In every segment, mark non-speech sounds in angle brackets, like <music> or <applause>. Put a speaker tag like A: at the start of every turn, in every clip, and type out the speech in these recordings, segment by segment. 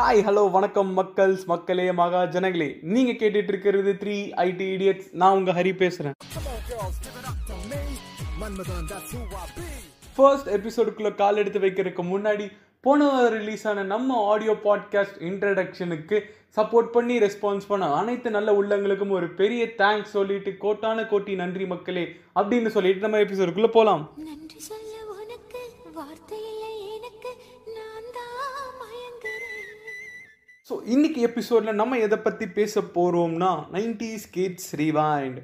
A: Hi hello வணக்கம் மக்கள்ஸ் மக்களே மகா ஜனங்களே. நீங்க கேட்டுட்டு இருக்கிறது த்ரீ ஐடி இடியட்ஸ் நான் உங்க ஹரி பேசுறேன். ஃபர்ஸ்ட் எபிசோடுக்குள்ள கால் எடுத்து வைக்கிறதுக்கு முன்னாடி போன வாரம் ரிலீஸ் ஆன நம்ம ஆடியோ பாட்காஸ்ட் இன்ட்ரடக்ஷனுக்கு சப்போர்ட் பண்ணி ரெஸ்பான்ஸ் பண்ண அனைத்து நல்ல உள்ளங்களுக்கும் ஒரு பெரிய தேங்க்ஸ் சொல்லிட்டு கோட்டான கோட்டி நன்றி மக்களே அப்படின்னு சொல்லிட்டு நம்ம எபிசோடுக்குள்ள போலாம்.
B: நன்றி
A: ஸோ இன்னைக்கு எபிசோடில் நம்ம எதை பற்றி பேச போகிறோம்னா நைன்டிஸ் கிட்ஸ் ரீவைண்ட்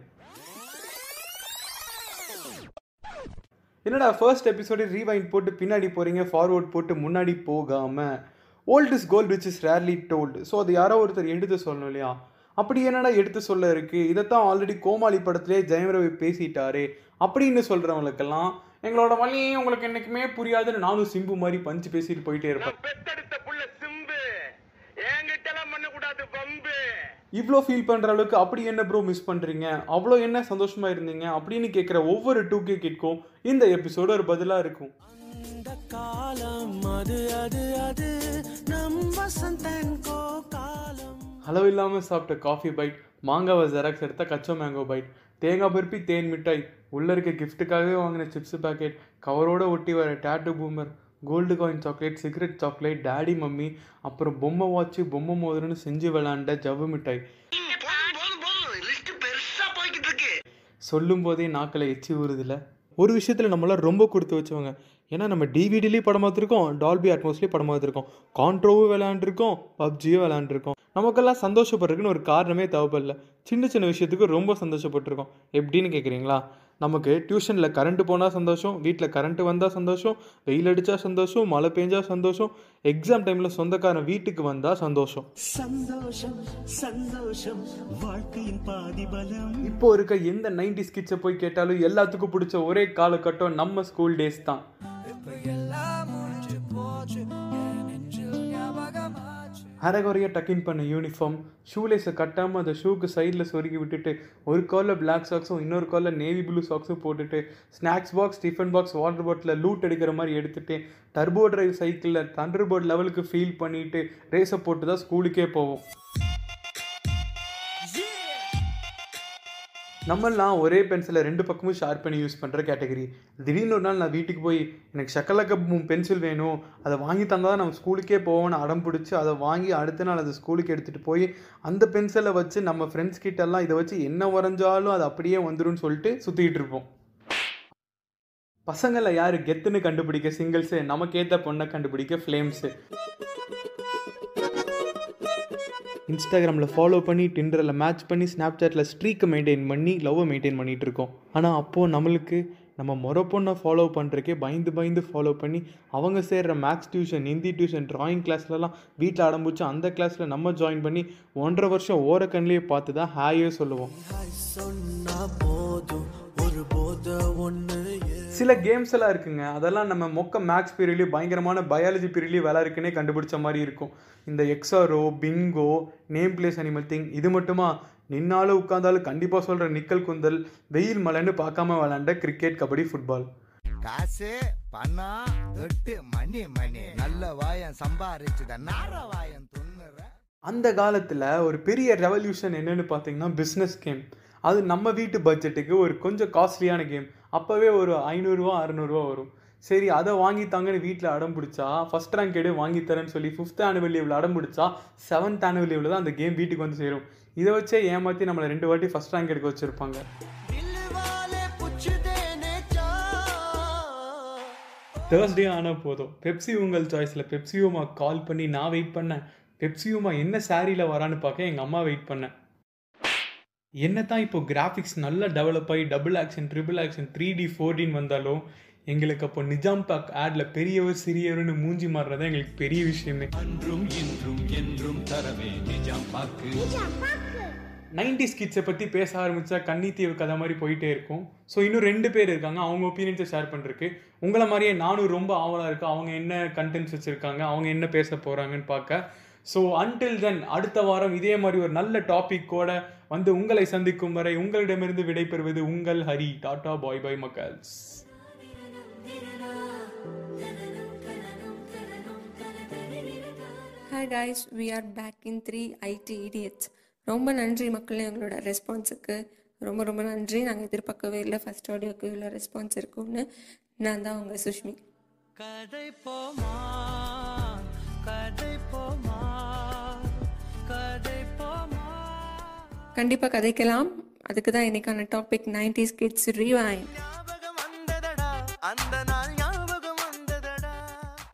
A: என்னடா ஃபர்ஸ்ட் எபிசோடு ரீவைண்ட் போட்டு பின்னாடி போகிறீங்க ஃபார்வர்ட் போட்டு முன்னாடி போகாமல் old is gold which is rarely told so அது யாரோ ஒருத்தர் எடுத்து சொல்லணும் இல்லையா? அப்படி என்னடா எடுத்து சொல்ல இருக்கு? இதைத்தான் ஆல்ரெடி கோமாளி படத்திலே ஜெயமரவி பேசிட்டாரு அப்படின்னு சொல்கிறவங்களுக்கெல்லாம் எங்களோட வழி உங்களுக்கு என்றைக்குமே புரியாதுன்னு நானும் சிம்பு மாதிரி பஞ்சு பேசிட்டு போயிட்டே இருப்பேன். இவ்வளோ ஃபீல் பண்ணுற அளவுக்கு அப்படி என்ன ப்ரோ மிஸ் பண்ணுறீங்க அவ்வளோ என்ன சந்தோஷமாக இருந்தீங்க? அப்படின்னு கேட்குற ஒவ்வொரு டூ கே கிட்க்கும் இந்த எபிசோடு ஒரு பதிலாக இருக்கும்.
C: அந்த காலம் அது அது அது. நம் வசந்தன் கோ காலம்
A: அளவு இல்லாமல் சாப்பிட்ட காஃபி பைட் மாங்காவை ஜெராக்ஸ் எடுத்த கச்சோ மேங்கோ பைட் தேங்காய் பருப்பி தேன் மிட்டாய் உள்ளே இருக்க கிஃப்ட்டுக்காகவே வாங்கின சிப்ஸ் பேக்கெட் கவரோட ஒட்டி வர date boomer gold coin chocolate cigarette chocolate daddy mummy அப்புறம் பொம்மை வாட்ச்சு பொம்மை மோதிரன்னு செஞ்சு விளாண்ட ஜவ்வு மிட்டாய். சொல்லும் போதே நாக்கில் எச்சி ஊறுதில்ல ஒரு விஷயத்தில் நம்மளாம் ரொம்ப கொடுத்து வச்சவங்க. ஏன்னா நம்ம டிவிடிலேயும் படம் பார்த்துருக்கோம் டால்பி அட்மாஸ்லேயும் படம் பார்த்துருக்கோம் கான்ட்ரோவும் விளையாண்டுருக்கோம் பப்ஜியும் விளையாண்டுருக்கோம். நமக்கெல்லாம் சந்தோஷப்படுறதுக்குன்னு ஒரு காரணமே தேவைப்படல. சின்ன சின்ன விஷயத்துக்கு ரொம்ப சந்தோஷப்பட்டிருக்கோம். எப்படின்னு கேட்குறீங்களா நமக்கு டியூஷனில் கரண்ட்டு போனால் சந்தோஷம் வீட்டில் கரண்ட்டு வந்தால் சந்தோஷம் வெயில் அடித்தா சந்தோஷம் மழை பெஞ்சா சந்தோஷம் எக்ஸாம் டைமில் சொந்தக்காரன் வீட்டுக்கு வந்தால் சந்தோஷம்.
C: சந்தோஷம் சந்தோஷம் வாழ்க்கையின் பாதி பலம்
A: இப்போ இருக்க எந்த நைன்டி ஸ்கிட்ஸை போய் கேட்டாலும் எல்லாத்துக்கும் பிடிச்ச ஒரே காலகட்டம் நம்ம ஸ்கூல் டேஸ் தான். அரைகுறையாக டக்கின் பண்ண யூனிஃபார்ம் ஷூலேஸை கட்டாமல் அந்த ஷூக்கு சைடில் சொருகி விட்டுட்டு ஒரு காலில் பிளாக் சாக்ஸும் இன்னொரு காலில் நேவி ப்ளூ சாக்ஸும் போட்டுட்டு snacks box tiffin box water பாட்டிலில் லூட் எடுக்கிற மாதிரி எடுத்துகிட்டு டர்போ டிரைவ் சைக்கிளில் தண்டர் போர்ட் லெவலுக்கு ஃபீல் பண்ணிவிட்டு ரேஸை போட்டு தான் ஸ்கூலுக்கே போவோம். நம்மளாம் ஒரே பென்சிலை ரெண்டு பக்கமும் ஷார்ப் பண்ணி யூஸ் பண்ணுற கேட்டகரி திடீர்னு ஒரு நாள் நான் வீட்டுக்கு போய் எனக்கு சக்கலக்க பென்சில் வேணும். அதை வாங்கி தந்தால் தான் நம்ம ஸ்கூலுக்கே போவோம்னு அடம் பிடிச்சி அதை வாங்கி அடுத்த நாள் அதை ஸ்கூலுக்கு எடுத்துகிட்டு போய் அந்த பென்சிலை வச்சு நம்ம ஃப்ரெண்ட்ஸ் கிட்டெல்லாம் இதை வச்சு என்ன வரைஞ்சாலும் அது அப்படியே வந்துடும் சொல்லிட்டு சுற்றிக்கிட்டு இருப்போம். பசங்களை யார் கெத்துன்னு கண்டுபிடிக்க சிங்கிள்ஸு நமக்கேற்ற பொண்ணை கண்டுபிடிக்க ஃப்ளேம்ஸு இன்ஸ்டாகிராமில் ஃபாலோ பண்ணி டிண்டரில் மேட்ச் பண்ணி ஸ்னாப்சாட்டில் ஸ்ட்ரீக்கை மெயின்டைன் பண்ணி லவ்வை மெயின்டைன் பண்ணிகிட்டு இருக்கோம். ஆனால் அப்போது நம்மளுக்கு நம்ம முறை பொண்ணை ஃபாலோ பண்ணுறக்கே பயந்து பயந்து ஃபாலோ பண்ணி அவங்க சேர்கிற maths tuition Hindi tuition drawing கிளாஸ்லலாம் வீட்டில் அடம்பிச்சு அந்த கிளாஸில் நம்ம ஜாயின் பண்ணி ஒன்றரை வருஷம் ஓரக்கண்லேயே பார்த்து தான் ஹாயே சொல்லுவோம் சில கேம்ஸ் எல்லாம் இருக்குங்க. அதெல்லாம் நம்ம மொக்க மேக்ஸ் பீரியட்லேயும் பயங்கரமான பயாலஜி பீரியட்லேயும் விளாட்ருக்குன்னே கண்டுபிடிச்ச மாதிரி இருக்கும். இந்த Exxaro bingo name place animal thing இது மட்டுமா? நின்னாலும் உட்காந்தாலும் கண்டிப்பாக சொல்கிற நிக்கல் குந்தல் வெயில் மழைன்னு பார்க்காம விளாண்ட கிரிக்கெட் கபடி ஃபுட்பால்
D: காசு பணம் எட்டு மணி மணி நல்ல வாயம் சம்பாரிச்சுத நார வாயம் துண்ணுற.
A: அந்த காலத்தில் ஒரு பெரிய ரெவல்யூஷன் என்னன்னு பார்த்தீங்கன்னா பிஸ்னஸ் கேம் அது நம்ம வீட்டு பட்ஜெட்டுக்கு ஒரு கொஞ்சம் காஸ்ட்லியான கேம் அப்போவே ஒரு ஐநூறுரூவா அறநூறுவா வரும். சரி அதை வாங்கித்தாங்கன்னு வீட்டில் அடம் பிடிச்சா ஃபஸ்ட் ரேங்க் எடு வாங்கித்தரேன்னு சொல்லி ஃபிஃப்த் ஆனுவல் லீவில் அடம் பிடிச்சா செவன்த் ஆனுவல் லீவில் தான் அந்த கேம் வீட்டுக்கு வந்து சேரும். இதை வச்சே ஏமாற்றி நம்மளை ரெண்டு வாட்டி ஃபஸ்ட் ரேங்க் எடுக்க வச்சுருப்பாங்க. தேர்ஸ்டே ஆனால் போதும். பெப்சி உங்கள் சாய்ஸில் பெப்சியூமா கால் பண்ணி நான் வெயிட் பண்ணேன். பெப்சியுமா என்ன சாரியில் வரான்னு பார்க்க எங்கள் அம்மா வெயிட் பண்ணேன். என்ன தான் இப்போ கிராஃபிக்ஸ் நல்லா டெவலப் ஆகி double action triple action three D ஃபோர்டின் வந்தாலும் எங்களுக்கு அப்போ நிஜாம் பாக் ஆடில் பெரியவர் சிறியவர்னு மூஞ்சி மாறுறது எங்களுக்கு பெரிய விஷயமே. நைன்டி ஸ்கிட்ஸை பற்றி பேச ஆரம்பித்தா கன்னித்தீவு கதை மாதிரி போயிட்டே இருக்கும். ஸோ இன்னும் ரெண்டு பேர் இருக்காங்க. அவங்க ஒப்பீனியன்ஸை ஷேர் பண்ணுறதுக்கு உங்களை மாதிரியே நானும் ரொம்ப ஆவலாக இருக்கு அவங்க என்ன கண்டென்ட்ஸ் வச்சுருக்காங்க? அவங்க என்ன பேச போகிறாங்கன்னு பார்க்க. ஸோ அன்டில் தென் அடுத்த வாரம் இதே மாதிரி ஒரு நல்ல டாபிக்கோட வந்து உங்களை சந்திக்கும் வரை உங்களிடமிருந்து விடைபெறுவது உங்கள் Hari. Tata bye bye மக்கள்ஸ்.
E: Hi guys we are back in three ID idiots ரொம்ப நன்றி மக்களே எங்களோட ரெஸ்பான்ஸுக்கு ரொம்ப ரொம்ப நன்றி. நாங்கள் எதிர்பார்க்கவே இல்லை ஃபஸ்ட் ஆடியோக்கு இவ்வளோ ரெஸ்பான்ஸ் இருக்கும்னு. நான் தான் உங்கள் சுஷ்மி.
C: கதை போமா?
E: கண்டிப்பாக கதைக்கலாம். அதுக்கு தான் இன்னைக்கான டாபிக் நைன்டிஸ் கிட்ஸ் ரீவாயின்
C: ஞாபகம் அந்த நாள் ஞாபகம்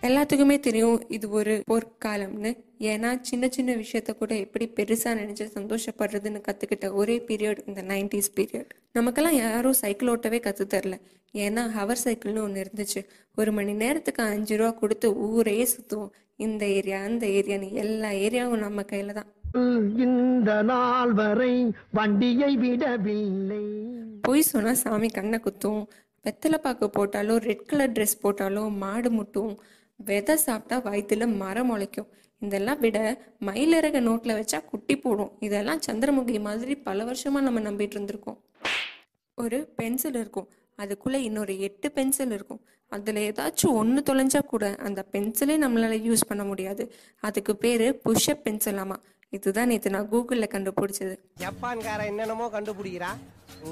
E: எல்லாத்துக்குமே தெரியும் இது ஒரு பொற்காலம்னு ஏன்னா சின்ன சின்ன விஷயத்த கூட எப்படி பெருசாக நினச்சி சந்தோஷப்படுறதுன்னு கற்றுக்கிட்ட ஒரே பீரியட் இந்த நைன்டிஸ் பீரியட் நமக்கெல்லாம் யாரும் சைக்கிள் ஓட்டவே கற்று தரல. ஏன்னா ஹவர் சைக்கிள்னு ஒன்று இருந்துச்சு. ஒரு மணி நேரத்துக்கு அஞ்சு ரூபா கொடுத்து ஊரே சுற்றுவோம் இந்த ஏரியா அந்த ஏரியான்னு எல்லா ஏரியாவும் நம்ம கையில் தான்.
F: இந்த நாள் வரை வண்டியை விடவில்லை.
E: பொய் சொன்னால் சாமி கண்ணை குத்தும் வெத்தலை பாக்கு போட்டாலும் ரெட் கலர் ட்ரெஸ் போட்டாலோ மாடு முட்டும் விதை சாப்பிட்டா வயிற்றுல மரம் முளைக்கும். இதெல்லாம் விட மயிலிறக நோட்டில் வச்சா குட்டி போடும். இதெல்லாம் சந்திரமுகி மாதிரி பல வருஷமா நம்ம நம்பிட்டு இருந்திருக்கோம். ஒரு பென்சில் இருக்கும். அதுக்குள்ளே இன்னொரு எட்டு பென்சில் இருக்கும். அதில் ஏதாச்சும் ஒன்று தொலைஞ்சா கூட அந்த பென்சிலே நம்மளால யூஸ் பண்ண முடியாது. அதுக்கு பேர் புஷ்அப் பென்சிலாமா இதுதான் நேற்று நான் கூகுளில் கண்டுபிடிச்சது.
G: ஜப்பான்காரன் என்னென்னமோ கண்டுபிடிக்கிறா.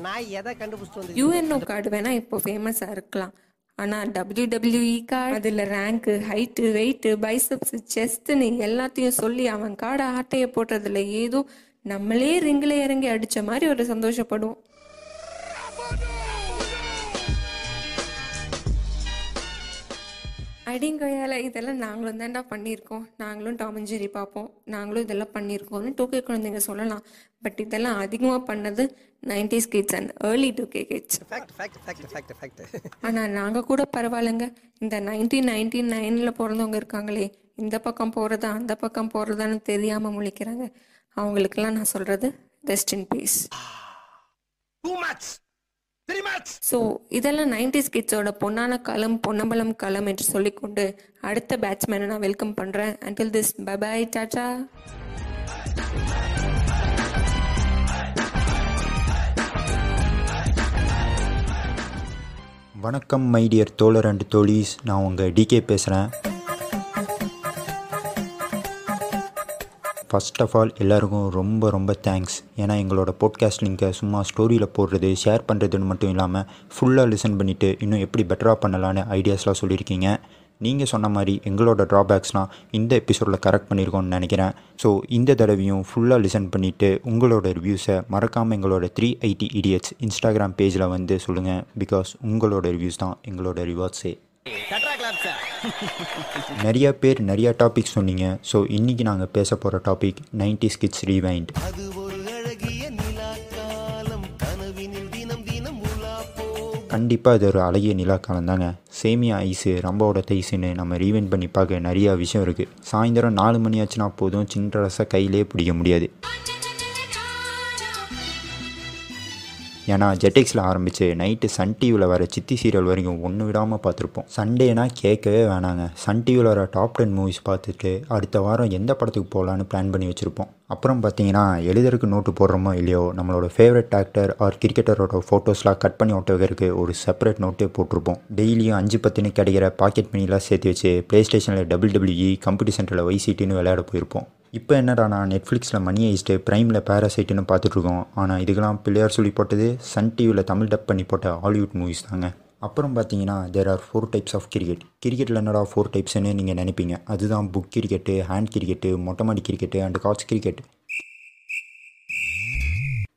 G: நான் எதை கண்டுபிடிச்சிட்டு வந்து
E: யூஎன்ஓ கார்டு வேணா இப்போ ஃபேமஸாக இருக்கலாம். ஆனால் டபிள்யூடபிள்யூஇ கார்டு அதில் ரேங்க்கு ஹைட்டு வெயிட்டு பைசப்ஸ் செஸ்ட்னு எல்லாத்தையும் சொல்லி அவன் கார்டை ஆட்டையை போடுறதுல ஏதோ நம்மளே ரிங்கில் இறங்கி அடித்த மாதிரி ஒரு சந்தோஷப்படுவோம். அடிங்கொயால இதெல்லாம் நாங்களும் தான்டா பண்ணியிருக்கோம். நாங்களும் டாம் அண்ட் ஜெர்ரி பார்ப்போம். நாங்களும் இதெல்லாம் பண்ணியிருக்கோம்னு டூ கே குழந்தைங்க சொல்லலாம். பட் இதெல்லாம் அதிகமாக பண்ணது nineties kids and early two K kids. ஆனால் நாங்கள் கூட பரவாயில்லைங்க. இந்த நைன்டீன் நைன்டி நைனில் பிறந்தவங்க இருக்காங்களே இந்த பக்கம் போகிறதா அந்த பக்கம் போகிறதான்னு தெரியாமல் முழிக்கிறாங்க. அவங்களுக்கெல்லாம் நான் சொல்கிறது ரெஸ்ட் இன் பீஸ் ஸோ இதெல்லாம் நைன்டிஸ் கிட்ஸோட பொன்னான களம் பொன்னம்பலம் களம் என்று சொல்லிக்கொண்டு அடுத்த பேட்ஸ்மேனை நான் வெல்கம் பண்ணுறேன் until this bye bye tata
H: வணக்கம் மை டியர் தோழர் அண்ட் தோழீஸ். நான் உங்கள் டிகே பேசுகிறேன் ஃபர்ஸ்ட் ஆஃப் ஆல் எல்லாருக்கும் ரொம்ப ரொம்ப தேங்க்ஸ் ஏன்னா எங்களோட போட்காஸ்ட் லிங்கை சும்மா ஸ்டோரியில் போடுறது ஷேர் பண்ணுறதுன்னு மட்டும் இல்லாமல் ஃபுல்லாக லிசன் பண்ணிவிட்டு இன்னும் எப்படி பெட்டராக பண்ணலான்னு ஐடியாஸ்லாம் சொல்லியிருக்கீங்க. நீங்கள் சொன்ன மாதிரி எங்களோட ட்ராபேக்ஸ்லாம் இந்த எபிசோடில் கரெக்ட் பண்ணியிருக்கோம்னு நினைக்கிறேன். ஸோ இந்த தடவையும் ஃபுல்லாக லிசன் பண்ணிவிட்டு உங்களோட ரிவ்யூஸை மறக்காமல் எங்களோட த்ரீ ஐடி இடியட்ஸ் இன்ஸ்டாகிராம் பேஜில் வந்து சொல்லுங்கள் பிகாஸ் உங்களோட ரிவ்யூஸ் தான் எங்களோட ரிவார்ட்ஸே <laughs> நிறைய பேர் நிறைய டாபிக் சொன்னீங்க. ஸோ இன்றைக்கி நாங்கள் பேச போகிற டாபிக் நைன்டி ஸ்கிட்ஸ் ரீவைண்ட்
C: அது ஒரு அழகிய நிலா காலம் கனவினில் தினம் தினம் உலா போ
H: கண்டிப்பாக இது ஒரு அழகிய நிலா காலம் தாங்க. சேமியா ஐஸு ரம்பாவோட தைஸுன்னு நம்ம ரீவைண்ட் பண்ணி பார்க்க நிறையா விஷயம் இருக்குது சாயந்தரம் நாலு மணி ஆச்சுன்னா போதும் சின்ன ரசை கையிலே பிடிக்க முடியாது. ஏன்னா ஜெட்டெக்ஸில் ஆரம்பித்து நைட்டு சன் டிவியில் வர சித்தி சீரியல் வரைக்கும் ஒன்று விடாமல் பார்த்துருப்போம். சண்டேனா கேட்கவே வேணாங்க. சன் டிவியில் வர டாப் டென் மூவிஸ் பார்த்துட்டு அடுத்த வாரம் எந்த படத்துக்கு போகலான்னு பிளான் பண்ணி வச்சுருப்போம். அப்புறம் பார்த்தீங்கன்னா எழுதறதுக்கு நோட்டு போடுறோமோ இல்லையோ நம்மளோட ஃபேவரட் ஆக்டர் ஆர் கிரிக்கெட்டரோட ஃபோட்டோஸ்லாம் கட் பண்ணி ஒட்ட ஒரு செப்பரேட் நோட்டே போட்டிருப்போம். டெய்லியும் அஞ்சு பத்துன்னு கிடைக்கிற பாக்கெட் மணிலாம் சேர்த்து வச்சு ப்ளே ஸ்டேஷனில் டபுள் டபிள்யூஇ கம்ப்யூட்டர் சென்டரில் வைசிட்டின்னு விளையாட போயிருப்போம். இப்போ என்னடா நான் நெட்ஃப்ளிக்ஸில் மணி ஐஸ்ட்டு ப்ரைமில் பேராசைட்டுன்னு பார்த்துட்ருக்கோம். ஆனால் இதுக்கெல்லாம் பிள்ளையார் சொல்லி போட்டது சன் டிவியில் தமிழ் டப் பண்ணி போட்ட ஹாலிவுட் மூவிஸ் தாங்க. அப்புறம் பார்த்தீங்கன்னா there are four types of cricket கிரிக்கெட்டில் என்னடா ஃபோர் டைப்ஸ்னு நீங்கள் நினைப்பீங்க. அதுதான் book cricket hand cricket மொட்டமாடி cricket and catch cricket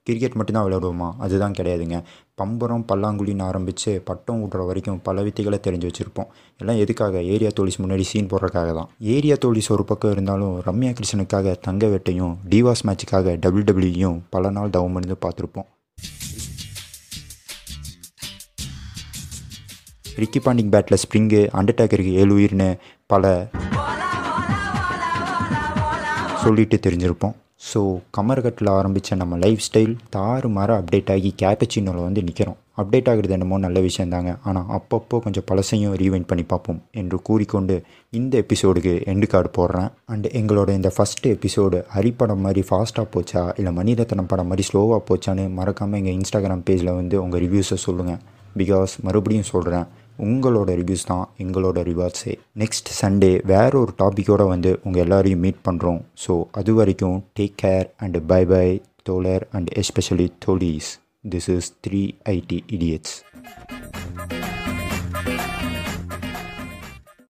H: cricket மட்டும்தான் விளையாடுவோமா? அதுதான் கிடையாதுங்க. பம்பரம் பல்லாங்குழின்னு ஆரம்பித்து பட்டம் விட்ற வரைக்கும் பல வித்தைகளை தெரிஞ்சு வச்சுருப்போம். எல்லாம் எதுக்காக? ஏரியா தோலிஸ் முன்னாடி சீன் போடுறதுக்காக தான். ஏரியா தோலிஸ் ஒரு பக்கம் இருந்தாலும் ரம்யா கிருஷ்ணனுக்காக தங்க வேட்டையும் டிவாஸ் மேட்சுக்காக டபிள்யூடபிள்யூயும் பல நாள் தவம் இருந்து பார்த்துருப்போம். ரிக்கி பாண்டிங் பேட்டில் ஸ்ப்ரிங்கு அண்டர்டேக்கருக்கு ஏழு உயிர்னு பல சொல்லிட்டு தெரிஞ்சிருப்போம். ஸோ கமர்கட்டில் ஆரம்பித்த நம்ம லைஃப் ஸ்டைல் தாறு மாற அப்டேட் ஆகி கேப்பச்சினோவில் வந்து நிற்கிறோம் அப்டேட் ஆகிறது என்னமோ நல்ல விஷயந்தாங்க. ஆனால் அப்பப்போ கொஞ்சம் பழசையும் ரீவைண்ட் பண்ணி பார்ப்போம் என்று கூறிக்கொண்டு இந்த எபிசோடுக்கு எண்டு கார்டு போடுறேன். அண்ட் எங்களோட இந்த ஃபஸ்ட்டு எபிசோடு ஹரிப்படம் மாதிரி ஃபாஸ்ட்டாக போச்சா? இல்லை மணிரத்னம் படம் மாதிரி ஸ்லோவாக போச்சான்னு மறக்காமல் எங்கள் இன்ஸ்டாகிராம் பேஜில் வந்து உங்கள் ரிவ்யூஸை சொல்லுங்கள் பிகாஸ் மறுபடியும் சொல்கிறேன் உங்களோட ரிவ்யூஸ் தான் எங்களோட ரிவார்ட்ஸே நெக்ஸ்ட் சண்டே வேற ஒரு டாப்பிக்கோடு வந்து உங்கள் எல்லாரையும் மீட் பண்ணுறோம் ஸோ அது வரைக்கும் take care and bye bye தோழர் அண்ட் எஸ்பெஷலி தோலீஸ் this is three ID idiots